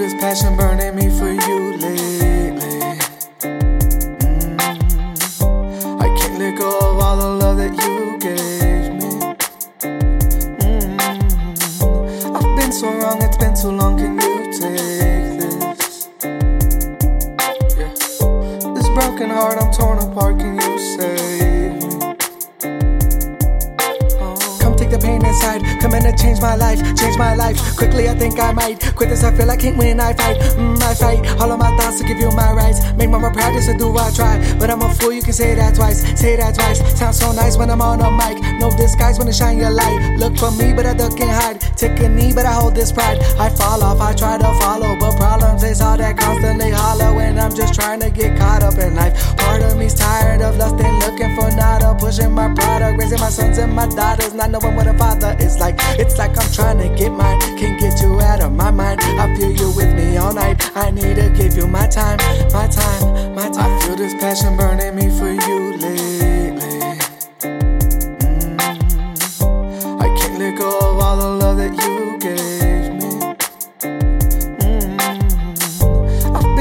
this passion burning me for you lately. Mm. I can't let go of all the love that you gave me. Mm. I've been so wrong, it's been too long. Can you take this? Yeah. This broken heart, I'm torn apart. Can you save me? Oh. Come take the pain inside. Come in change my life, change my life. Quickly, I think I might quit this. I feel I can't win. I fight, mm, I fight. All of my thoughts to give you my rights. Make mama proud just to do I try. But I'm a fool, you can say that twice. Say that twice. Sounds so nice when I'm on a mic. No disguise when to shine your light. Look for me, but I duck and hide. Take a knee, but I hold this pride. I fall off, I try to follow, but problems is all that constantly hollow. I'm just trying to get caught up in life. Part of me's tired of lust and looking for nada. Pushing my product, raising my sons and my daughters. Not knowing what a father is like. It's like I'm trying to get mine. Can't get you out of my mind. I feel you with me all night. I need to give you my time, my time, my time. I feel this passion burning me for you lately. Mm. I can't let go of all the love that you gave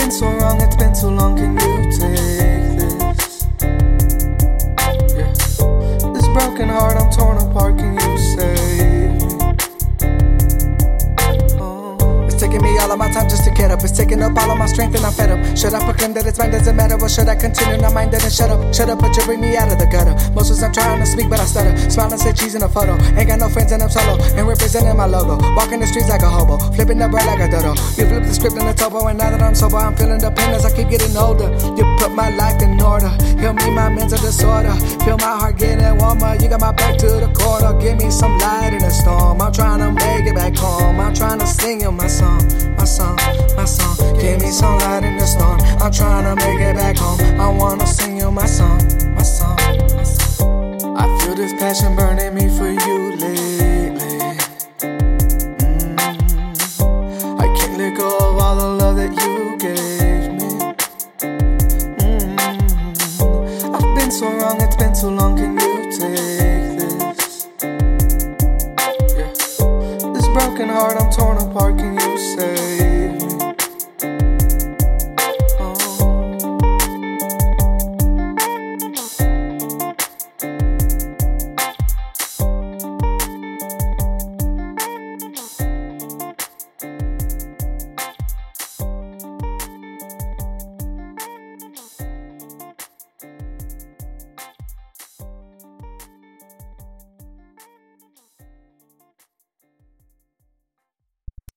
been so wrong, it's been too long. Can you take this? Yeah. This broken heart, I'm torn apart. Can you save taking me all of my time just to get up. It's taking up all of my strength and I'm fed up. Should I proclaim that it's mine? Doesn't matter. Or should I continue? My mind and shut up. Shut up, but you bring me out of the gutter. Most of I'm trying to speak, but I stutter. Smile and say cheese in a photo. Ain't got no friends and I'm solo. And representing my logo. Walking the streets like a hobo. Flipping the bread like a dodo. You flip the script in the topo. And now that I'm sober, I'm feeling the pain as I keep getting older. You put my life in order. Heal me my mental disorder. Feel my heart getting warmer. You got my back to the corner. Give me some light in the storm. I'm trying to make it back home. I'm trying to sing you my song, my song, my song. Give me some light in the storm. I'm trying to make it back home. I wanna sing you my song, my song, my song. I feel this passion burning me for you lately. heart I'm torn apart, can you say?